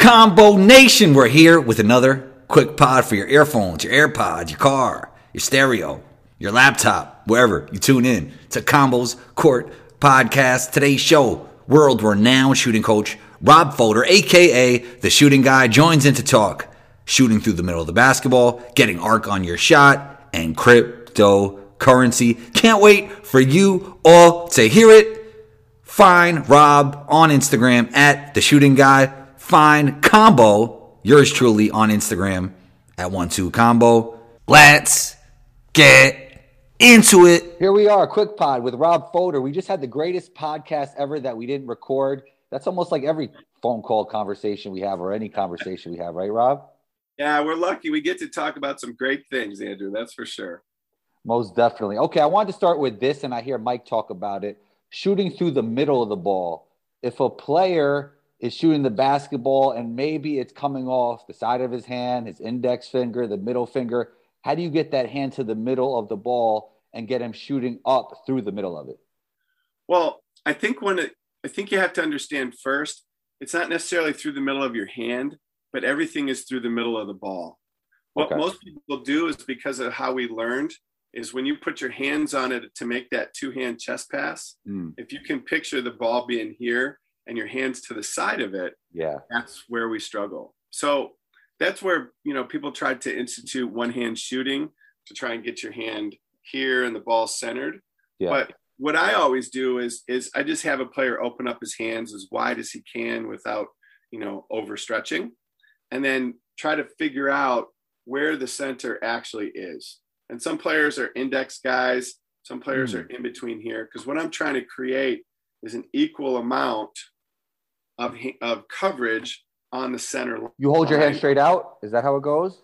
Combo Nation, we're here with another quick pod for your earphones, your AirPods, your car, your stereo, your laptop, wherever you tune in to Combos Court Podcast. Today's show, world renowned shooting coach Rob Fodor, aka the shooting guy, joins in to talk shooting through the middle of the basketball, getting arc on your shot, and cryptocurrency. Can't wait for you all to hear it. Find Rob on Instagram at the shooting guy. Find Combo, yours truly, on Instagram at one two combo. Let's get into it. Here we are, quick pod with Rob Fodor. We just had the greatest podcast ever that we didn't record. That's almost like every phone call conversation we have or any conversation we have, right, Rob? Yeah, we're lucky. We get to talk about some great things, Andrew. That's for sure. Most definitely. Okay, I wanted to start with this, and I hear Mike talk about it shooting through the middle of the ball. If a player is shooting the basketball and maybe it's coming off the side of his hand, his index finger, the middle finger, how do you get that hand to the middle of the ball and get him shooting up through the middle of it? Well, I think when it, I think you have to understand first, it's not necessarily through the middle of your hand but everything is through the middle of the ball. What okay. most people do is because of how we learned is when you put your hands on it to make that two hand chest pass, mm. if you can picture the ball being here and your hands to the side of it, yeah, that's where we struggle. So that's where, you know, people tried to institute one hand shooting to try and get your hand here and the ball centered. Yeah. But what I always do is is I just have a player open up his hands as wide as he can without, you know, overstretching and then try to figure out where the center actually is. And some players are index guys, some players mm. are in between here. Because what I'm trying to create is an equal amount of, of coverage on the center. You hold line. your hand straight out? Is that how it goes?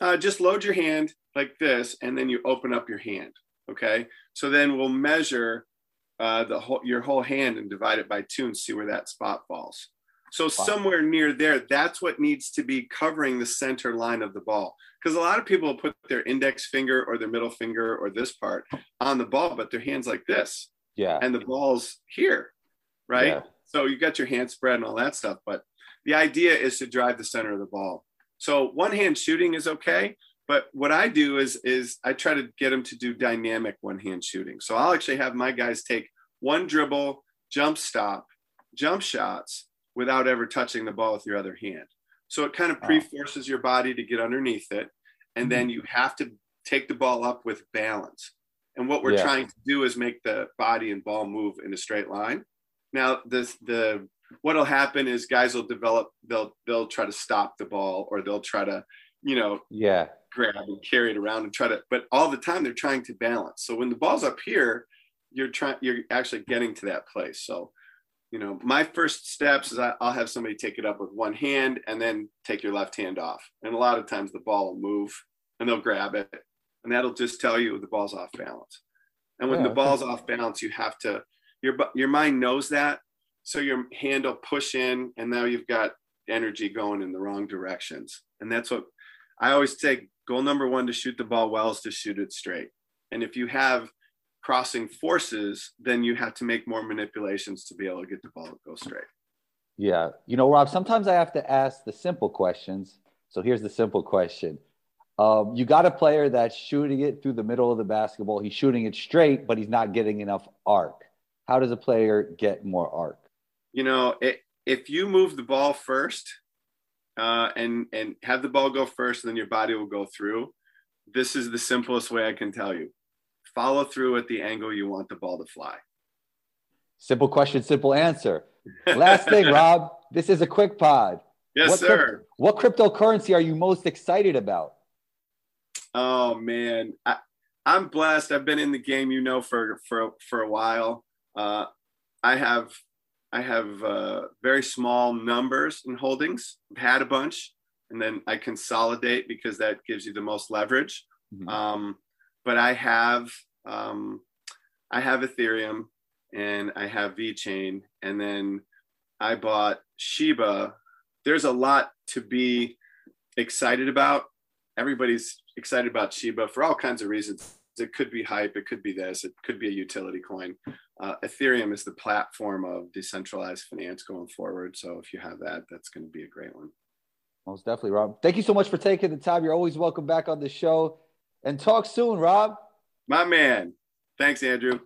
Uh, just load your hand like this, and then you open up your hand. Okay. So then we'll measure uh, the whole, your whole hand and divide it by two and see where that spot falls. So wow. somewhere near there, that's what needs to be covering the center line of the ball. Because a lot of people put their index finger or their middle finger or this part on the ball, but their hands like this. Yeah. And the ball's here, right? Yeah. So you got your hand spread and all that stuff. But the idea is to drive the center of the ball. So one hand shooting is okay. But what I do is is I try to get them to do dynamic one hand shooting. So I'll actually have my guys take one dribble, jump stop, jump shots, without ever touching the ball with your other hand. So it kind of pre forces your body to get underneath it. And then mm-hmm. you have to take the ball up with balance. And what we're yeah. trying to do is make the body and ball move in a straight line. Now, this, the, what'll happen is guys will develop, they'll, they'll try to stop the ball or they'll try to, you know, yeah, grab and carry it around and try to, but all the time they're trying to balance. So when the ball's up here, you're trying, you're actually getting to that place. So you know, my first steps is I, will have somebody take it up with one hand and then take your left hand off. And a lot of times the ball will move and they'll grab it. And that'll just tell you the ball's off balance. And when yeah, the ball's off balance, you have to, your, your mind knows that. So your hand will push in and now you've got energy going in the wrong directions. And that's what I always say goal number one to shoot the ball well is to shoot it straight. And if you have crossing forces, then you have to make more manipulations to be able to get the ball to go straight. Yeah. You know, Rob, sometimes I have to ask the simple questions. So here's the simple question. Um, you got a player that's shooting it through the middle of the basketball. He's shooting it straight, but he's not getting enough arc. How does a player get more arc? You know, it, if you move the ball first uh, and and have the ball go first, and then your body will go through. This is the simplest way I can tell you follow through at the angle you want the ball to fly. Simple question, simple answer. Last thing, Rob, this is a quick pod. Yes, what sir. Crypt- what cryptocurrency are you most excited about? Oh man, I, am blessed. I've been in the game, you know, for for for a while. Uh, I have I have uh, very small numbers in holdings. I've had a bunch, and then I consolidate because that gives you the most leverage. Mm-hmm. Um, but I have um, I have Ethereum and I have VeChain, and then I bought Shiba. There's a lot to be excited about. Everybody's excited about Shiba for all kinds of reasons. It could be hype, it could be this, it could be a utility coin. Uh, Ethereum is the platform of decentralized finance going forward. So if you have that, that's going to be a great one. Most definitely, Rob. Thank you so much for taking the time. You're always welcome back on the show. And talk soon, Rob. My man. Thanks, Andrew.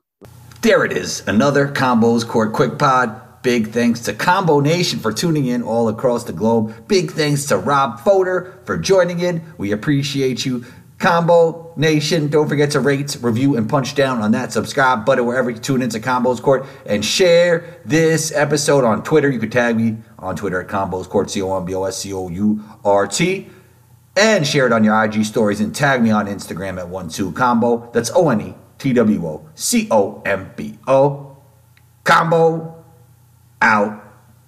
There it is. Another Combos Court Quick Pod. Big thanks to Combo Nation for tuning in all across the globe. Big thanks to Rob Fodor for joining in. We appreciate you. Combo Nation, don't forget to rate, review, and punch down on that subscribe button wherever you tune into Combos Court and share this episode on Twitter. You can tag me on Twitter at Combos Court, C O M B O S C O U R T, and share it on your IG stories and tag me on Instagram at one two combo. That's O N E T W O C O M B O. Combo out.